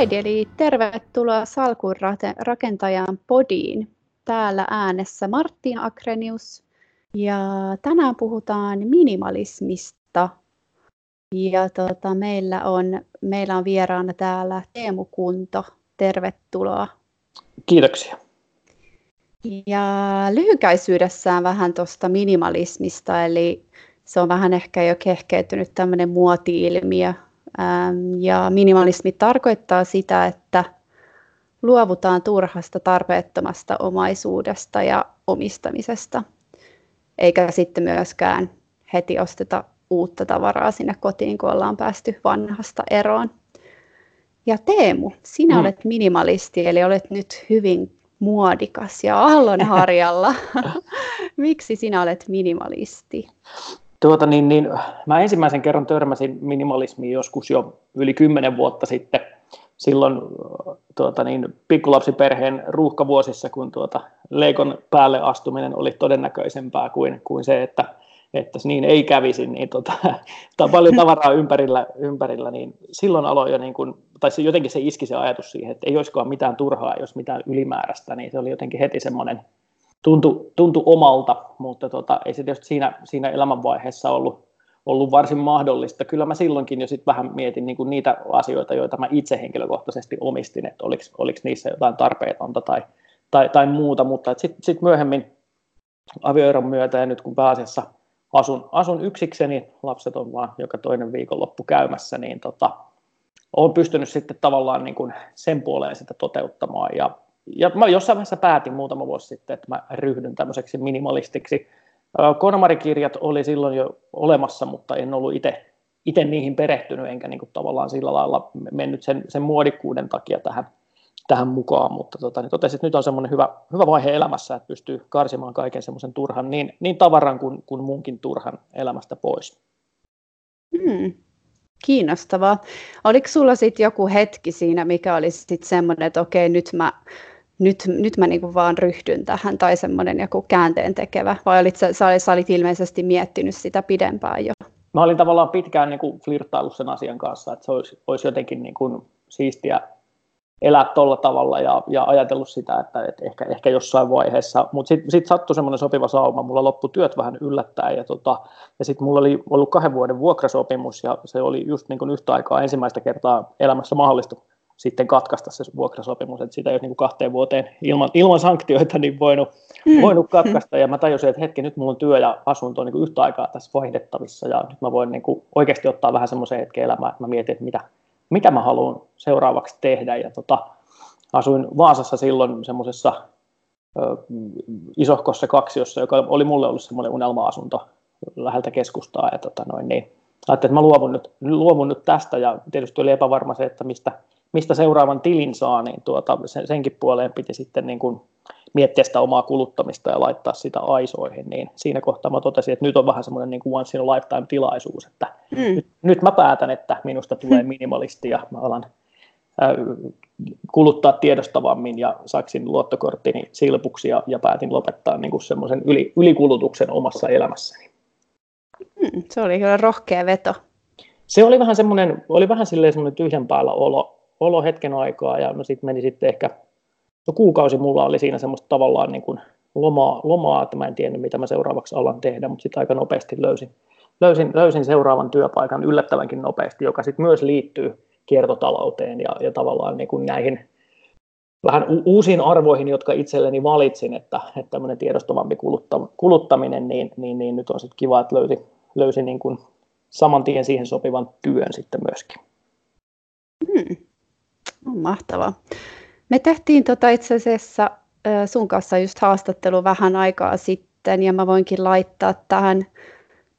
Alright, eli tervetuloa Salkun rakentajan podiin. Täällä äänessä Martin Akrenius ja tänään puhutaan minimalismista. Ja tota, meillä, on, meillä on vieraana täällä Teemu Kunto. Tervetuloa. Kiitoksia. Ja lyhykäisyydessään vähän tuosta minimalismista, eli se on vähän ehkä jo kehkeytynyt tämmöinen muoti-ilmiö. Ja minimalismi tarkoittaa sitä, että luovutaan turhasta tarpeettomasta omaisuudesta ja omistamisesta, eikä sitten myöskään heti osteta uutta tavaraa sinne kotiin, kun ollaan päästy vanhasta eroon. Ja Teemu, sinä mm. olet minimalisti, eli olet nyt hyvin muodikas ja aallonharjalla. Miksi sinä olet minimalisti? Tuota, niin, niin, mä ensimmäisen kerran törmäsin minimalismiin joskus jo yli kymmenen vuotta sitten. Silloin tuota, niin, pikkulapsiperheen ruuhkavuosissa, kun tuota, leikon päälle astuminen oli todennäköisempää kuin, kuin se, että, että niin ei kävisi, niin tota, on paljon tavaraa ympärillä, ympärillä, niin silloin aloin jo, niin kuin, tai se, jotenkin se iski se ajatus siihen, että ei olisikaan mitään turhaa, jos mitään ylimääräistä, niin se oli jotenkin heti semmoinen tuntui, tuntui omalta, mutta tota, ei se tietysti siinä, siinä elämänvaiheessa ollut, ollut varsin mahdollista. Kyllä mä silloinkin jo sit vähän mietin niin niitä asioita, joita mä itse henkilökohtaisesti omistin, että oliko, oliko niissä jotain tarpeetonta tai, tai, tai muuta, mutta sitten sit myöhemmin avioeron myötä ja nyt kun pääasiassa asun, asun yksikseni, lapset on vaan joka toinen viikonloppu käymässä, niin tota, olen pystynyt sitten tavallaan niin kuin sen puoleen sitä toteuttamaan ja ja mä jossain vaiheessa päätin muutama vuosi sitten, että mä ryhdyn tämmöiseksi minimalistiksi. Konmarikirjat oli silloin jo olemassa, mutta en ollut itse itse niihin perehtynyt, enkä niin kuin tavallaan sillä lailla mennyt sen, sen muodikkuuden takia tähän, tähän mukaan, mutta tota, niin totesin, että nyt on semmoinen hyvä, hyvä vaihe elämässä, että pystyy karsimaan kaiken semmoisen turhan, niin, niin tavaran kuin, kuin munkin turhan elämästä pois. Hmm. Kiinnostavaa. Oliko sulla sitten joku hetki siinä, mikä oli sitten semmoinen, että okei, nyt mä nyt, nyt mä niin vaan ryhdyn tähän, tai semmoinen joku käänteen tekevä, vai olit, sä, sä olit ilmeisesti miettinyt sitä pidempään jo? Mä olin tavallaan pitkään niin kuin flirttaillut sen asian kanssa, että se olisi, olisi jotenkin niin kuin siistiä elää tuolla tavalla ja, ja ajatellut sitä, että, että ehkä, ehkä jossain vaiheessa, mutta sitten sit sattui semmoinen sopiva sauma, mulla loppu työt vähän yllättäen ja, tota, ja sitten mulla oli ollut kahden vuoden vuokrasopimus ja se oli just niin kuin yhtä aikaa ensimmäistä kertaa elämässä mahdollista sitten katkaista se vuokrasopimus, että sitä ei ole niin kuin kahteen vuoteen ilman, ilman sanktioita niin voinut, mm. voinut katkaista, ja mä tajusin, että hetki, nyt mulla on työ ja asunto niin kuin yhtä aikaa tässä vaihdettavissa, ja nyt mä voin niin kuin oikeasti ottaa vähän semmoisen hetken elämään, että mä mietin, että mitä, mitä mä haluan seuraavaksi tehdä, ja tota, asuin Vaasassa silloin semmoisessa isohkossa kaksiossa, joka oli mulle ollut semmoinen unelma-asunto läheltä keskustaa, ja tota noin, niin ajattelin, että mä luovun nyt, luovun nyt tästä, ja tietysti oli epävarma se, että mistä, mistä seuraavan tilin saa, niin tuota, sen, senkin puoleen piti sitten niin kuin miettiä sitä omaa kuluttamista ja laittaa sitä aisoihin, niin siinä kohtaa mä totesin, että nyt on vähän semmoinen niin kuin once in a lifetime tilaisuus, että mm. nyt, nyt mä päätän, että minusta tulee minimalisti ja mä alan äh, kuluttaa tiedostavammin ja saksin luottokorttini silpuksi ja, ja päätin lopettaa niin kuin semmoisen yli, ylikulutuksen omassa elämässäni. Mm, se oli kyllä rohkea veto. Se oli vähän semmoinen, oli vähän silleen semmoinen tyhjän päällä olo, olo hetken aikaa ja no sitten meni sitten ehkä no kuukausi mulla oli siinä semmoista tavallaan niin kuin lomaa, lomaa, että mä en tiennyt mitä mä seuraavaksi alan tehdä, mutta sitten aika nopeasti löysin, löysin, löysin seuraavan työpaikan yllättävänkin nopeasti, joka sitten myös liittyy kiertotalouteen ja, ja tavallaan niin kuin näihin vähän uusiin arvoihin, jotka itselleni valitsin, että, että tämmöinen tiedostavampi kulutta, kuluttaminen, niin, niin, niin nyt on sitten kiva, että löysi, löysi niin kuin saman tien siihen sopivan työn sitten myöskin. Hmm. Mahtavaa. Me tehtiin tota itse asiassa sun kanssa just haastattelu vähän aikaa sitten ja mä voinkin laittaa tähän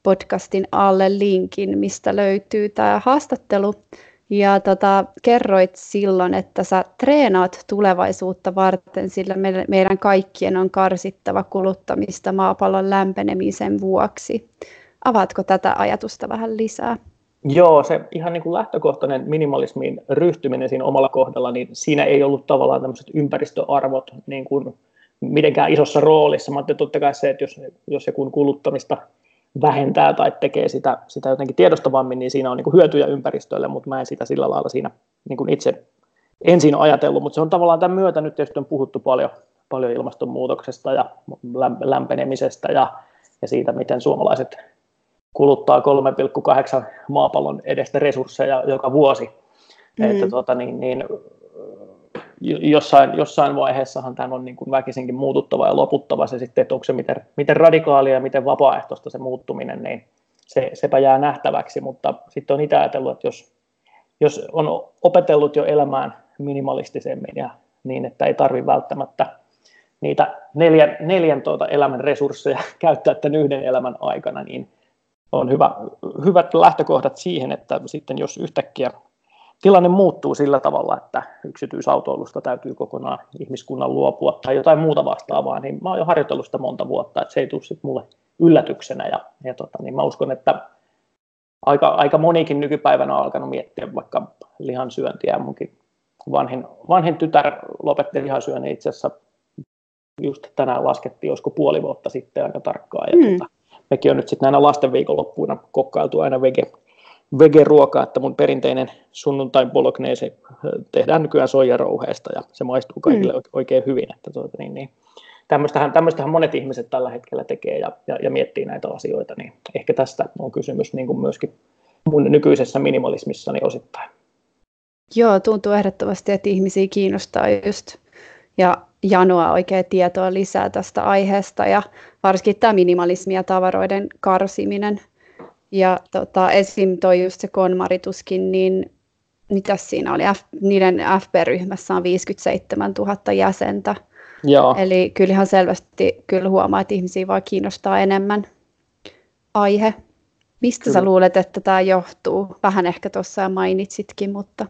podcastin alle linkin, mistä löytyy tämä haastattelu. Ja tota, kerroit silloin, että sä treenaat tulevaisuutta varten, sillä meidän kaikkien on karsittava kuluttamista maapallon lämpenemisen vuoksi. Avaatko tätä ajatusta vähän lisää? Joo, se ihan niin kuin lähtökohtainen minimalismiin ryhtyminen siinä omalla kohdalla, niin siinä ei ollut tavallaan tämmöiset ympäristöarvot niin kuin mitenkään isossa roolissa. Mä ajattelin totta kai se, että jos, jos joku kuluttamista vähentää tai tekee sitä, sitä jotenkin tiedostavammin, niin siinä on niin kuin hyötyjä ympäristölle, mutta mä en sitä sillä lailla siinä niin kuin itse, ensin ajatellut, mutta se on tavallaan tämän myötä nyt tietysti on puhuttu paljon, paljon ilmastonmuutoksesta ja lämpenemisestä ja, ja siitä, miten suomalaiset kuluttaa 3,8 maapallon edestä resursseja joka vuosi. Mm. Että tuota, niin, niin, jossain, jossain vaiheessahan tämän on niin kuin väkisinkin muututtava ja loputtava se sitten, että onko se miten, miten radikaalia ja miten vapaaehtoista se muuttuminen, niin se, sepä jää nähtäväksi, mutta sitten on itse ajatellut, että jos, jos on opetellut jo elämään minimalistisemmin ja niin, että ei tarvitse välttämättä niitä neljän, neljän tuota elämän resursseja käyttää tämän yhden elämän aikana, niin on hyvä, hyvät lähtökohdat siihen, että sitten jos yhtäkkiä tilanne muuttuu sillä tavalla, että yksityisautoilusta täytyy kokonaan ihmiskunnan luopua tai jotain muuta vastaavaa, niin mä oon jo harjoitellut sitä monta vuotta, että se ei tule sitten mulle yllätyksenä ja, ja tota, niin mä uskon, että aika, aika monikin nykypäivänä on alkanut miettiä vaikka lihansyöntiä. Munkin vanhin, vanhin tytär lopetti lihansyönnin itse asiassa just tänään laskettiin, olisiko puoli vuotta sitten aika tarkkaan. Ja mm. tota, mekin on nyt sitten näinä lasten viikonloppuina kokkailtu aina vege, vege-ruokaa, että mun perinteinen sunnuntain bolognese tehdään nykyään soijarouheesta ja se maistuu kaikille mm. oikein hyvin. Että tuota, niin, niin, tämmöistähän, tämmöistähän monet ihmiset tällä hetkellä tekee ja, ja, ja miettii näitä asioita, niin ehkä tästä on kysymys niin kuin myöskin mun nykyisessä minimalismissani osittain. Joo, tuntuu ehdottomasti, että ihmisiä kiinnostaa just ja janoa oikein tietoa lisää tästä aiheesta ja varsinkin tämä minimalismi ja tavaroiden karsiminen. Ja tota, esim. toi just se konmarituskin, niin mitä siinä oli? F, niiden FB-ryhmässä on 57 000 jäsentä. Joo. Eli kyllähän selvästi kyllä huomaa, että ihmisiä vaan kiinnostaa enemmän aihe. Mistä kyllä. sä luulet, että tämä johtuu? Vähän ehkä tuossa mainitsitkin, mutta...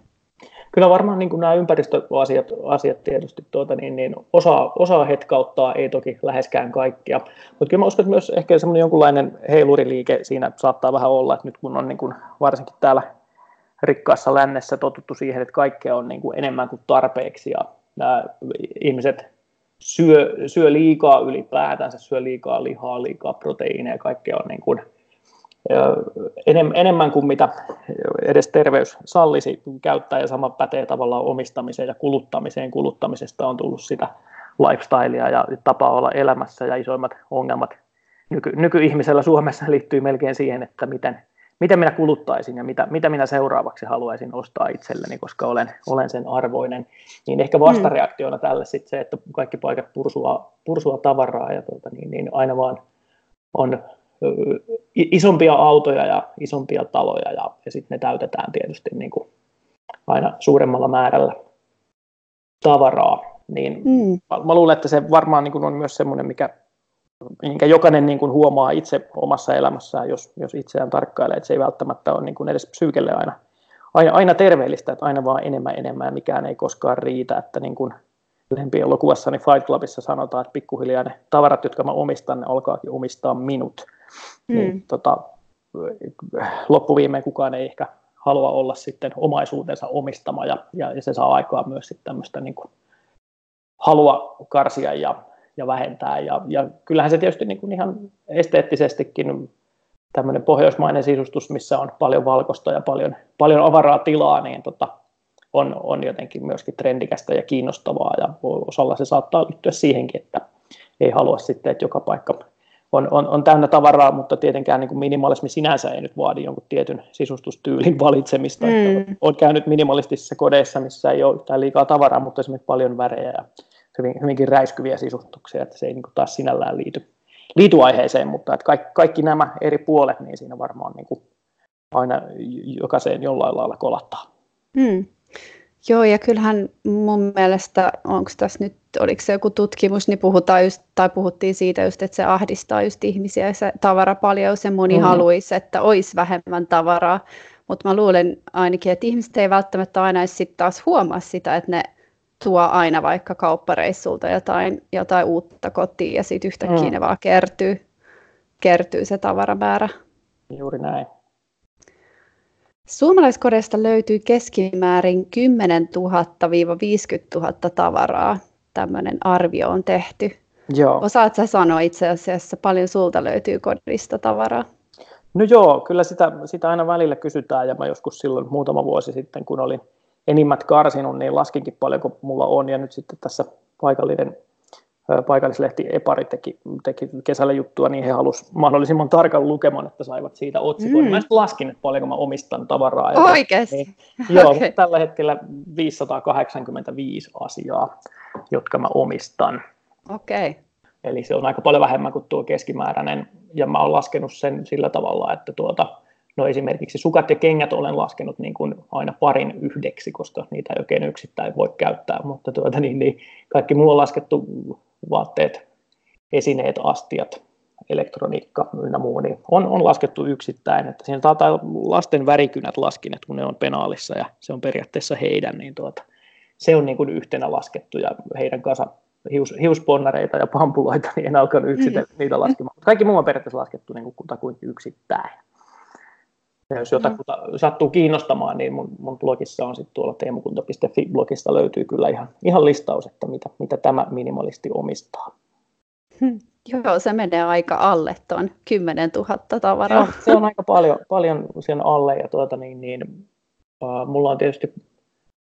Kyllä varmaan niin kuin nämä ympäristöasiat asiat tietysti tuota, niin, niin osa, osa hetkauttaa, ei toki läheskään kaikkia. Mutta kyllä mä uskon, että myös ehkä semmoinen jonkunlainen heiluriliike siinä saattaa vähän olla, että nyt kun on niin kuin, varsinkin täällä rikkaassa lännessä totuttu siihen, että kaikkea on niin kuin enemmän kuin tarpeeksi ja nämä ihmiset syö, syö liikaa ylipäätänsä, syö liikaa lihaa, liikaa proteiineja, kaikkea on niin kuin, enemmän kuin mitä edes terveys sallisi käyttää, ja sama pätee tavallaan omistamiseen ja kuluttamiseen. Kuluttamisesta on tullut sitä lifestylea ja tapaa olla elämässä, ja isoimmat ongelmat nyky, nykyihmisellä Suomessa liittyy melkein siihen, että miten, miten minä kuluttaisin ja mitä, mitä minä seuraavaksi haluaisin ostaa itselleni, koska olen, olen sen arvoinen. Niin ehkä vastareaktiona mm. tälle sitten se, että kaikki paikat pursua, pursua tavaraa ja tuota, niin, niin aina vaan on isompia autoja ja isompia taloja ja, ja sitten ne täytetään tietysti niin kuin aina suuremmalla määrällä tavaraa. Niin mm. mä, mä luulen, että se varmaan niin kuin on myös semmoinen, mikä, minkä jokainen niin kuin huomaa itse omassa elämässään, jos, jos itseään tarkkailee, että se ei välttämättä ole niin kuin edes psyykelle aina, aina, aina terveellistä, että aina vaan enemmän enemmän ja mikään ei koskaan riitä, että niin kuin lempielokuvassani Fight Clubissa sanotaan, että pikkuhiljaa ne tavarat, jotka mä omistan, ne alkaakin omistaa minut. Mm. Niin, tota, loppuviimeen kukaan ei ehkä halua olla sitten omaisuutensa omistama ja, ja, ja se saa aikaa myös sitten tämmöistä niin kuin halua karsia ja, ja vähentää. Ja, ja kyllähän se tietysti niin kuin ihan esteettisestikin tämmöinen pohjoismainen sisustus, missä on paljon valkoista ja paljon, paljon avaraa tilaa, niin tota, on, on jotenkin myöskin trendikästä ja kiinnostavaa ja osalla se saattaa liittyä siihenkin, että ei halua sitten, että joka paikka on, on, on täynnä tavaraa, mutta tietenkään niin kuin minimalismi sinänsä ei nyt vaadi jonkun tietyn sisustustyylin valitsemista. Mm. On käynyt minimalistisissa kodeissa, missä ei ole yhtään liikaa tavaraa, mutta esimerkiksi paljon värejä ja hyvin, hyvinkin räiskyviä sisustuksia, että se ei niin kuin taas sinällään liity, liity aiheeseen, mutta että kaikki, kaikki nämä eri puolet, niin siinä varmaan niin kuin aina jokaiseen jollain lailla kolattaa. Mm. Joo, ja kyllähän mun mielestä, onko tässä nyt, oliko se joku tutkimus, niin puhutaan just, tai puhuttiin siitä just, että se ahdistaa just ihmisiä, se tavarapaljaus, ja moni mm. haluaisi, että olisi vähemmän tavaraa, mutta mä luulen ainakin, että ihmiset ei välttämättä aina sitten taas huomaa sitä, että ne tuo aina vaikka kauppareissulta jotain, jotain uutta kotiin, ja sitten yhtäkkiä mm. ne vaan kertyy, kertyy se tavaramäärä. Juuri näin. Suomalaiskodeista löytyy keskimäärin 10 000-50 000 tavaraa. Tämmöinen arvio on tehty. Joo. Osaat sä sanoa itse asiassa, paljon sulta löytyy kodista tavaraa? No joo, kyllä sitä, sitä aina välillä kysytään ja mä joskus silloin muutama vuosi sitten, kun olin enimmät karsinut, niin laskinkin paljonko mulla on, ja nyt sitten tässä paikallinen paikallislehti Epari teki, teki kesällä juttua, niin he halusivat mahdollisimman tarkan lukeman, että saivat siitä otsikon. Mm. Mä laskin, että paljonko mä omistan tavaraa. Oikeasti? Niin, joo, okay. tällä hetkellä 585 asiaa, jotka mä omistan. Okei. Okay. Eli se on aika paljon vähemmän kuin tuo keskimääräinen, ja mä oon laskenut sen sillä tavalla, että tuota, no esimerkiksi sukat ja kengät olen laskenut niin kuin aina parin yhdeksi, koska niitä ei oikein yksittäin voi käyttää, mutta tuota, niin, niin, kaikki muu on laskettu vaatteet, esineet, astiat, elektroniikka ynnä muu, niin on, on laskettu yksittäin. Että siinä taitaa lasten värikynät laskineet, kun ne on penaalissa ja se on periaatteessa heidän, niin tuota, se on niin kuin yhtenä laskettu ja heidän kanssa hius, hiusponnareita ja pampuloita, niin en alkanut yksitellen mm. niitä laskemaan. Kaikki muu on periaatteessa laskettu niin kuin kutakuinkin yksittäin. Ja jos jotakuta mm. sattuu kiinnostamaan, niin mun, mun blogissa on sitten tuolla teemukunta.fi-blogista löytyy kyllä ihan, ihan listaus, että mitä, mitä tämä minimalisti omistaa. Hmm. Joo, se menee aika alle tuon 10 000 tavaraa. Joo, se on aika paljon, paljon sen alle ja tuota, niin, niin, uh, mulla on tietysti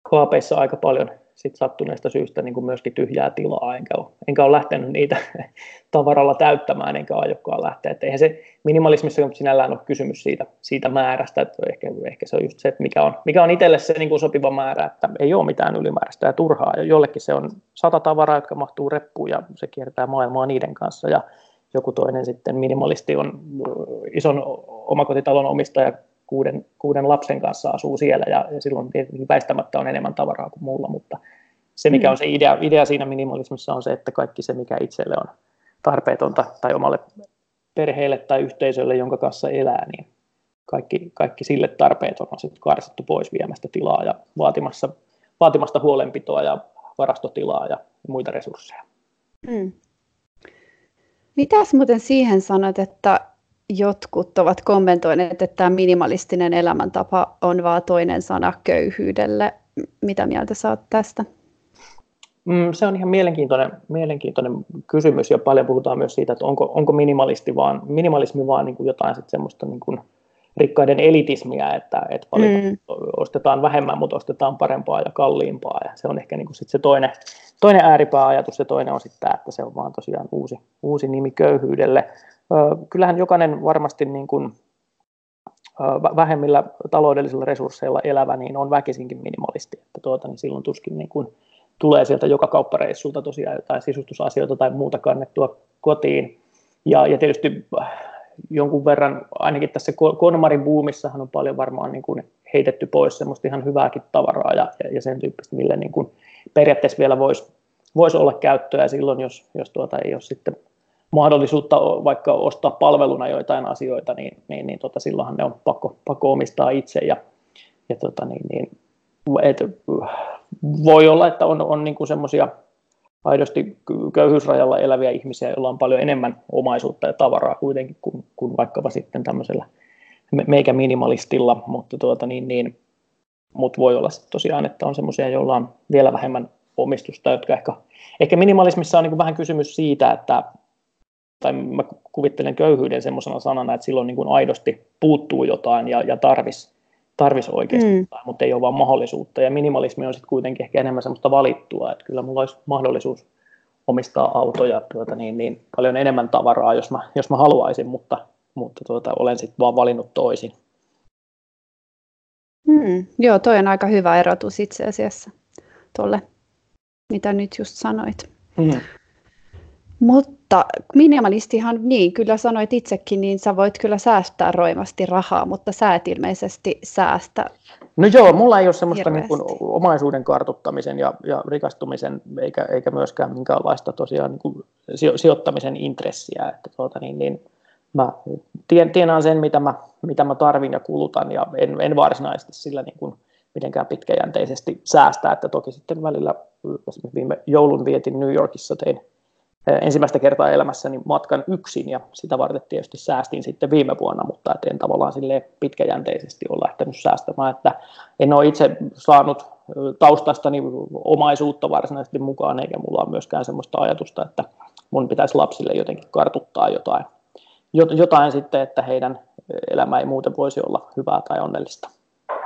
kaapeissa aika paljon sit sattuneesta syystä niin kuin myöskin tyhjää tilaa, enkä ole, enkä ole lähtenyt niitä tavaralla täyttämään, enkä aiokkaan lähteä. Et eihän se minimalismissa sinällään ole kysymys siitä, siitä määrästä, että ehkä, ehkä se on just se, että mikä on, mikä on itselle se niin kuin sopiva määrä, että ei ole mitään ylimääräistä ja turhaa. Ja jollekin se on sata tavaraa, jotka mahtuu reppuun ja se kiertää maailmaa niiden kanssa ja joku toinen sitten minimalisti on ison omakotitalon omistaja kuuden, kuuden lapsen kanssa asuu siellä ja, ja silloin tietenkin väistämättä on enemmän tavaraa kuin mulla, mutta se mikä mm. on se idea, idea siinä minimalismissa on se, että kaikki se mikä itselle on tarpeetonta tai omalle perheelle tai yhteisölle, jonka kanssa elää, niin kaikki, kaikki sille tarpeet on sitten karsittu pois viemästä tilaa ja vaatimassa, vaatimasta huolenpitoa ja varastotilaa ja muita resursseja. Mm. Mitäs muuten siihen sanot, että jotkut ovat kommentoineet, että tämä minimalistinen elämäntapa on vaan toinen sana köyhyydelle. Mitä mieltä saat tästä? Mm, se on ihan mielenkiintoinen, mielenkiintoinen kysymys ja paljon puhutaan myös siitä, että onko, onko minimalisti vaan, minimalismi vaan niin kuin jotain sit semmoista niin kuin rikkaiden elitismiä, että, että paljon mm. ostetaan vähemmän, mutta ostetaan parempaa ja kalliimpaa ja se on ehkä niin kuin sit se toinen, toinen ääripääajatus ja toinen on sitten tämä, että se on vaan tosiaan uusi, uusi nimi köyhyydelle kyllähän jokainen varmasti niin kuin, vähemmillä taloudellisilla resursseilla elävä niin on väkisinkin minimalisti. Että tuota, niin silloin tuskin niin kuin tulee sieltä joka kauppareissulta tosiaan jotain sisustusasioita tai muuta kannettua kotiin. Ja, ja tietysti äh, jonkun verran, ainakin tässä Konmarin buumissahan on paljon varmaan niin kuin heitetty pois semmoista ihan hyvääkin tavaraa ja, ja sen tyyppistä, millä niin kuin periaatteessa vielä voisi vois olla käyttöä silloin, jos, jos tuota ei ole sitten mahdollisuutta vaikka ostaa palveluna joitain asioita, niin, niin, niin tota, silloinhan ne on pakko, pakko omistaa itse. Ja, ja tota, niin, niin, et, voi olla, että on, on niin semmoisia aidosti köyhyysrajalla eläviä ihmisiä, joilla on paljon enemmän omaisuutta ja tavaraa kuitenkin kuin, kuin vaikkapa sitten tämmöisellä meikä minimalistilla, mutta tuota, niin, niin, mut voi olla tosiaan, että on semmoisia, joilla on vielä vähemmän omistusta, jotka ehkä, ehkä minimalismissa on niin vähän kysymys siitä, että tai mä kuvittelen köyhyyden semmoisena sanana, että silloin niin kuin aidosti puuttuu jotain ja, ja tarvis, tarvis oikeasti mm. jotain, mutta ei ole vaan mahdollisuutta. Ja minimalismi on sitten kuitenkin ehkä enemmän semmoista valittua, että kyllä mulla olisi mahdollisuus omistaa autoja tuota, niin, niin paljon enemmän tavaraa, jos mä, jos mä haluaisin, mutta, mutta tuota, olen sitten vaan valinnut toisin. Mm, joo, toi on aika hyvä erotus itse asiassa tuolle, mitä nyt just sanoit. Mm. Mutta minimalistihan, niin kyllä sanoit itsekin, niin sä voit kyllä säästää roimasti rahaa, mutta sä et ilmeisesti säästä. No joo, mulla ei ole semmoista niin kuin omaisuuden kartuttamisen ja, ja rikastumisen, eikä, eikä myöskään minkäänlaista tosiaan niin kuin sijoittamisen intressiä. Että tuota, niin, niin, mä tien, tienaan sen, mitä mä, mitä mä tarvin ja kulutan, ja en, en varsinaisesti sillä niin kuin mitenkään pitkäjänteisesti säästää. Että toki sitten välillä, viime joulun vietin New Yorkissa, tein ensimmäistä kertaa elämässäni matkan yksin ja sitä varten tietysti säästin sitten viime vuonna, mutta en tavallaan sille pitkäjänteisesti ole lähtenyt säästämään, että en ole itse saanut taustastani omaisuutta varsinaisesti mukaan, eikä mulla ole myöskään sellaista ajatusta, että mun pitäisi lapsille jotenkin kartuttaa jotain, jotain sitten, että heidän elämä ei muuten voisi olla hyvää tai onnellista.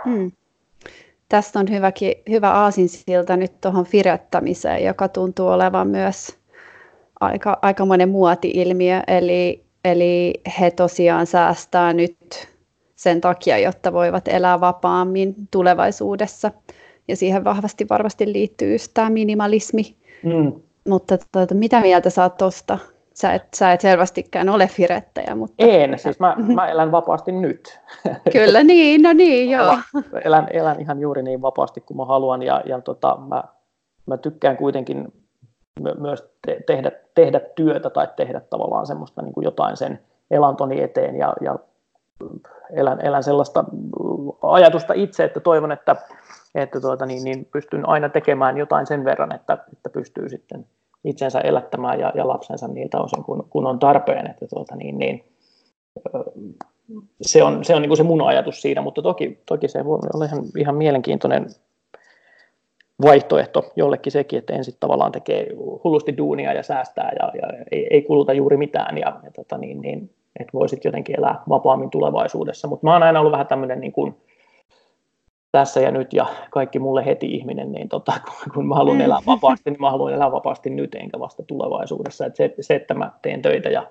Hmm. tästä on hyväkin, hyvä aasinsilta nyt tuohon firettämiseen, joka tuntuu olevan myös aika, aika monen muoti-ilmiö. Eli, eli he tosiaan säästää nyt sen takia, jotta voivat elää vapaammin tulevaisuudessa. Ja siihen vahvasti varmasti liittyy just tämä minimalismi. Mm. Mutta tuota, mitä mieltä saat tuosta? Sä et, sä et selvästikään ole firettäjä, mutta... En, siis mä, mä elän vapaasti nyt. Kyllä niin, no niin, joo. Elän, elän ihan juuri niin vapaasti kuin mä haluan ja, ja tota, mä, mä tykkään kuitenkin myös te- tehdä, tehdä työtä tai tehdä tavallaan semmoista niin kuin jotain sen elantoni eteen ja, ja elän, elän sellaista ajatusta itse, että toivon, että, että tuota, niin, niin pystyn aina tekemään jotain sen verran, että, että pystyy sitten itsensä elättämään ja, ja lapsensa niiltä osin, kun, kun on tarpeen. Että tuota, niin, niin, se on, se, on niin kuin se mun ajatus siinä, mutta toki, toki se voi olla ihan, ihan mielenkiintoinen vaihtoehto jollekin sekin, että ensin tavallaan tekee hullusti duunia ja säästää ja, ja ei, ei kuluta juuri mitään ja, ja tota niin, niin, että voisit jotenkin elää vapaammin tulevaisuudessa. Mutta mä oon aina ollut vähän tämmöinen niin kuin, tässä ja nyt ja kaikki mulle heti ihminen, niin tota, kun mä haluan elää vapaasti, niin mä haluan elää vapaasti nyt enkä vasta tulevaisuudessa. Et se, se, että mä teen töitä ja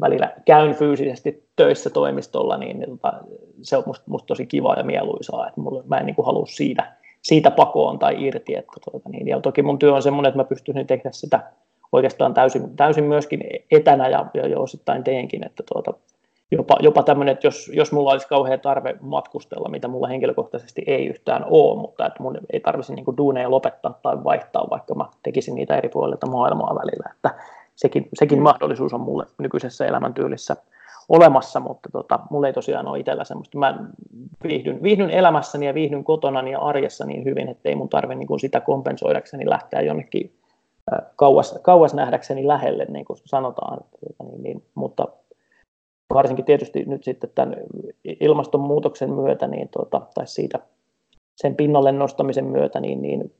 välillä käyn fyysisesti töissä toimistolla, niin, niin tota, se on musta, musta tosi kiva ja mieluisaa, että mulle, mä en niin kuin halua siitä, siitä pakoon tai irti. Että, tuota, niin, ja toki mun työ on semmoinen, että mä pystyn tehdä sitä oikeastaan täysin, täysin myöskin etänä ja, ja jo osittain teenkin, että tuota, jopa, jopa tämmöinen, että jos, jos mulla olisi kauhean tarve matkustella, mitä mulla henkilökohtaisesti ei yhtään ole, mutta että mun ei tarvitsisi niin duuneja lopettaa tai vaihtaa, vaikka mä tekisin niitä eri puolilta maailmaa välillä, että sekin, sekin mahdollisuus on mulle nykyisessä elämäntyylissä olemassa, mutta tota, mulla ei tosiaan ole itsellä semmoista. Mä viihdyn, viihdyn elämässäni ja viihdyn kotona ja arjessa niin hyvin, että ei mun tarvitse niin sitä kompensoidakseni lähteä jonnekin kauas, kauas nähdäkseni lähelle, niin kuin sanotaan. Niin, niin, mutta varsinkin tietysti nyt sitten tämän ilmastonmuutoksen myötä, niin tuota, tai siitä sen pinnalle nostamisen myötä, niin, niin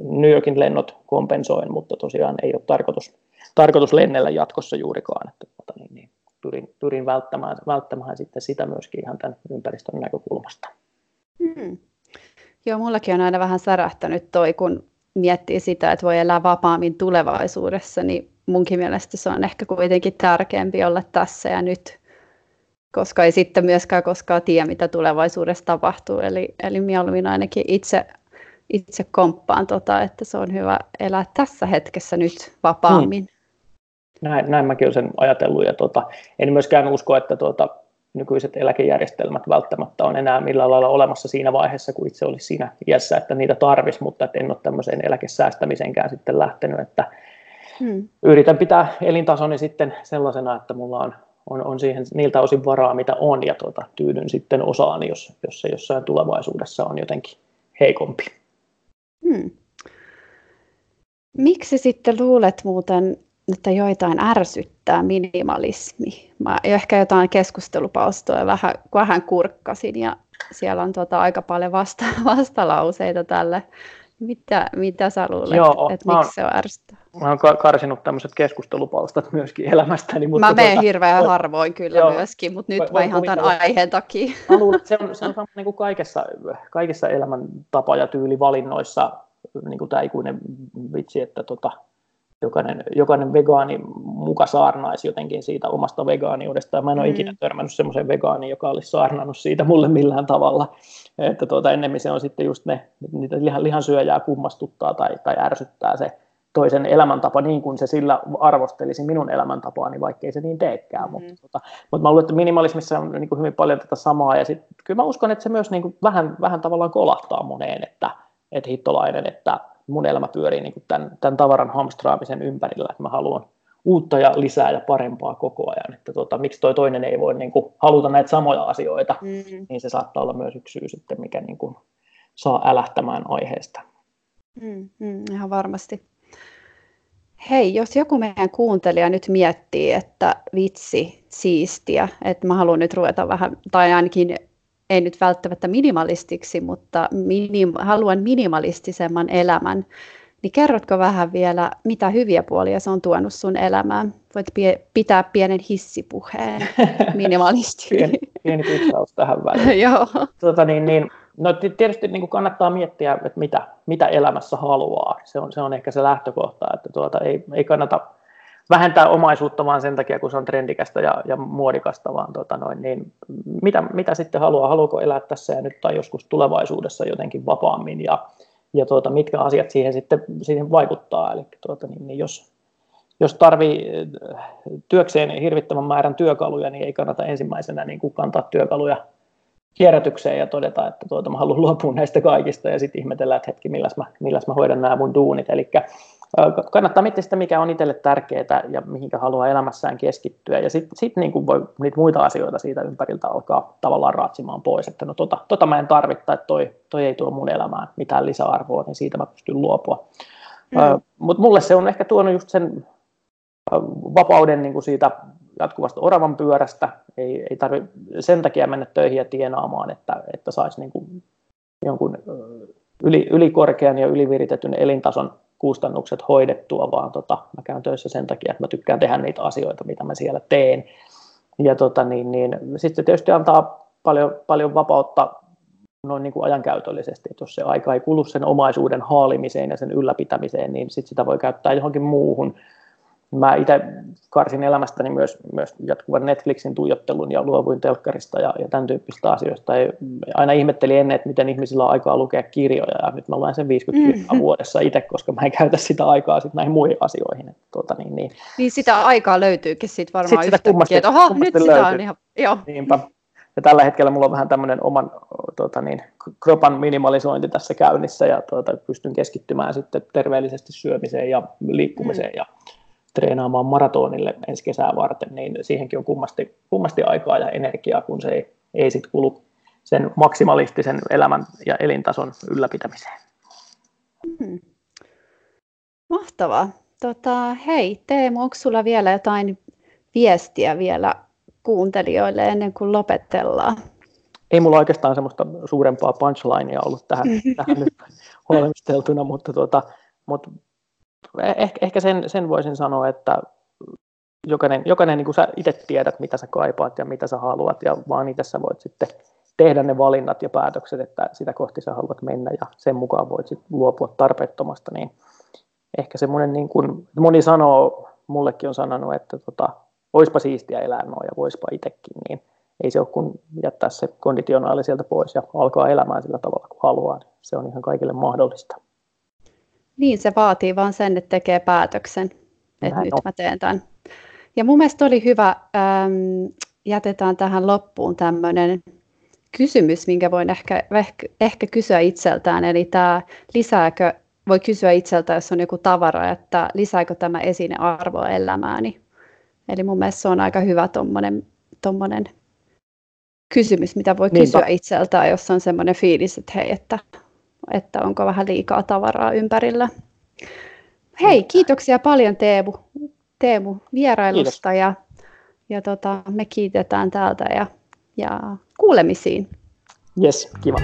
New Yorkin lennot kompensoin, mutta tosiaan ei ole tarkoitus, tarkoitus lennellä jatkossa juurikaan. Että, tuota, niin, niin, pyrin, pyrin välttämään, välttämään sitten sitä myöskin ihan tämän ympäristön näkökulmasta. Hmm. Joo, mullakin on aina vähän särähtänyt toi, kun miettii sitä, että voi elää vapaammin tulevaisuudessa, niin munkin mielestä se on ehkä kuitenkin tärkeämpi olla tässä ja nyt, koska ei sitten myöskään koskaan tiedä, mitä tulevaisuudessa tapahtuu. Eli, eli mieluummin ainakin itse, itse komppaan, tota, että se on hyvä elää tässä hetkessä nyt vapaammin. Hmm. Näin, näin mäkin olen sen ajatellut ja tota, en myöskään usko, että tota, nykyiset eläkejärjestelmät välttämättä on enää millään lailla olemassa siinä vaiheessa, kun itse olisi siinä iässä, että niitä tarvisi, mutta et en ole tämmöiseen eläkesäästämisenkään sitten lähtenyt, että hmm. yritän pitää elintasoni sitten sellaisena, että mulla on, on, on siihen niiltä osin varaa, mitä on, ja tuota, tyydyn sitten osaan, jos, jos se jossain tulevaisuudessa on jotenkin heikompi. Hmm. Miksi sitten luulet muuten, että joitain ärsyttää minimalismi. Mä ehkä jotain keskustelupalstoja vähän, vähän kurkkasin ja siellä on tuota aika paljon vasta, vastalauseita tälle. Mitä, mitä sä luulet, Joo, että miksi se on ärsyttää? Mä oon karsinut tämmöiset keskustelupalstat myöskin elämästäni. Mutta mä menen tuota, hirveän voi, harvoin kyllä joo, myöskin, mutta nyt mä ihan tämän aiheen takia. Mä luulen, että se on, se on niin kuin kaikessa, kaikessa elämäntapa- ja tyylivalinnoissa niin kuin tämä ikuinen vitsi, että tota, jokainen, jokainen vegaani muka saarnaisi jotenkin siitä omasta vegaaniudesta. Mä en ole mm. ikinä törmännyt semmoisen vegaaniin, joka olisi saarnannut siitä mulle millään tavalla. Että tuota, ennemmin se on sitten just ne, niitä lihan, lihansyöjää kummastuttaa tai, tai ärsyttää se toisen elämäntapa niin kuin se sillä arvostelisi minun elämäntapaani, vaikkei se niin teekään. Mm. Mutta, tota, mutta mä luulen, että minimalismissa on niin kuin hyvin paljon tätä samaa, ja sit, kyllä mä uskon, että se myös niin kuin vähän, vähän tavallaan kolahtaa moneen, että, että hittolainen, että mun elämä pyörii niin kuin tämän, tämän tavaran hamstraamisen ympärillä, että mä haluan uutta ja lisää ja parempaa koko ajan. Että tota, miksi toi toinen ei voi niin kuin, haluta näitä samoja asioita, mm. niin se saattaa olla myös yksi syy sitten, mikä niin kuin, saa älähtämään aiheesta. Mm, mm, ihan varmasti. Hei, jos joku meidän kuuntelija nyt miettii, että vitsi, siistiä, että mä haluan nyt ruveta vähän, tai ainakin ei nyt välttämättä minimalistiksi, mutta minim, haluan minimalistisemman elämän, niin kerrotko vähän vielä, mitä hyviä puolia se on tuonut sun elämään? Voit pie- pitää pienen hissipuheen minimalisti. pieni, pieni pitsaus tähän väliin. Joo. Tota, niin, niin, No tietysti niin kuin kannattaa miettiä, että mitä, mitä elämässä haluaa. Se on, se on ehkä se lähtökohta, että tuota, ei, ei kannata vähentää omaisuutta vaan sen takia, kun se on trendikästä ja, ja muodikasta, vaan tuota noin, niin mitä, mitä sitten haluaa, haluaako elää tässä ja nyt tai joskus tulevaisuudessa jotenkin vapaammin ja, ja tuota, mitkä asiat siihen sitten siihen vaikuttaa. Eli tuota, niin, niin jos, jos tarvii työkseen hirvittävän määrän työkaluja, niin ei kannata ensimmäisenä niin kuin kantaa työkaluja kierrätykseen ja todeta, että tuota, mä haluan luopua näistä kaikista ja sitten ihmetellä, että hetki, milläs mä, milläs mä hoidan nämä mun duunit. Eli kannattaa miettiä sitä, mikä on itselle tärkeää ja mihinkä haluaa elämässään keskittyä. Ja sitten sit niin kuin voi niitä muita asioita siitä ympäriltä alkaa tavallaan raatsimaan pois, että no tota, tota mä en tarvitse, tai toi, toi ei tuo mun elämään mitään lisäarvoa, niin siitä mä pystyn luopua. Mm. Mutta mulle se on ehkä tuonut just sen vapauden niin kuin siitä jatkuvasta oravan pyörästä. Ei, ei tarvitse sen takia mennä töihin ja tienaamaan, että, että saisi niin kuin jonkun yli, ylikorkean ja yliviritetyn elintason kustannukset hoidettua, vaan tota, mä käyn töissä sen takia, että mä tykkään tehdä niitä asioita, mitä mä siellä teen. Ja tota, niin, niin, sitten tietysti antaa paljon, paljon vapautta noin niin kuin ajankäytöllisesti, että jos se aika ei kulu sen omaisuuden haalimiseen ja sen ylläpitämiseen, niin sitten sitä voi käyttää johonkin muuhun Mä itse karsin elämästäni myös, myös jatkuvan Netflixin tuijottelun ja luovuin telkkarista ja, ja tämän tyyppistä asioista. Ja aina ihmettelin ennen, että miten ihmisillä on aikaa lukea kirjoja ja nyt mä luen sen 50 mm. kirjaa vuodessa itse, koska mä en käytä sitä aikaa sit näihin muihin asioihin. Että, tuota, niin, niin. niin sitä aikaa löytyykin sitten varmaan sit sitä kummasti, että oho, nyt löytyy. sitä on ihan, joo. Niinpä. Ja tällä hetkellä mulla on vähän tämmöinen oman tuota niin, kropan minimalisointi tässä käynnissä ja tuota, pystyn keskittymään sitten terveellisesti syömiseen ja liikkumiseen mm. ja treenaamaan maratonille ensi kesää varten, niin siihenkin on kummasti, kummasti aikaa ja energiaa, kun se ei, ei sit kulu sen maksimalistisen elämän ja elintason ylläpitämiseen. Hmm. Mahtavaa. Tota, hei Teemu, onko sulla vielä jotain viestiä vielä kuuntelijoille ennen kuin lopetellaan? Ei mulla oikeastaan semmoista suurempaa punchlinea ollut tähän, tähän nyt valmisteltuna, mutta, tuota, mutta ehkä, ehkä sen, sen voisin sanoa, että jokainen, jokainen niin kuin sä itse tiedät, mitä sä kaipaat ja mitä sä haluat, ja vaan itse sä voit sitten tehdä ne valinnat ja päätökset, että sitä kohti sä haluat mennä, ja sen mukaan voit sitten luopua tarpeettomasta, niin ehkä semmoinen, niin kuin, moni sanoo, mullekin on sanonut, että tota, oispa siistiä elää noin ja voispa itsekin, niin ei se ole kun jättää se konditionaali sieltä pois ja alkaa elämään sillä tavalla kuin haluaa. Se on ihan kaikille mahdollista. Niin, se vaatii vaan sen, että tekee päätöksen, että Näin nyt on. mä teen tämän. Ja mun mielestä oli hyvä, ähm, jätetään tähän loppuun tämmöinen kysymys, minkä voin ehkä, ehkä, ehkä kysyä itseltään, eli tämä lisääkö, voi kysyä itseltä, jos on joku tavara, että lisääkö tämä esine arvoa elämääni. Eli mun mielestä se on aika hyvä tuommoinen tommonen kysymys, mitä voi Niinpä. kysyä itseltään, jos on semmoinen fiilis, että hei, että että onko vähän liikaa tavaraa ympärillä. Hei, kiitoksia paljon Teemu, Teemu vierailusta ja, ja tota, me kiitetään täältä ja, ja kuulemisiin. Yes, kiva.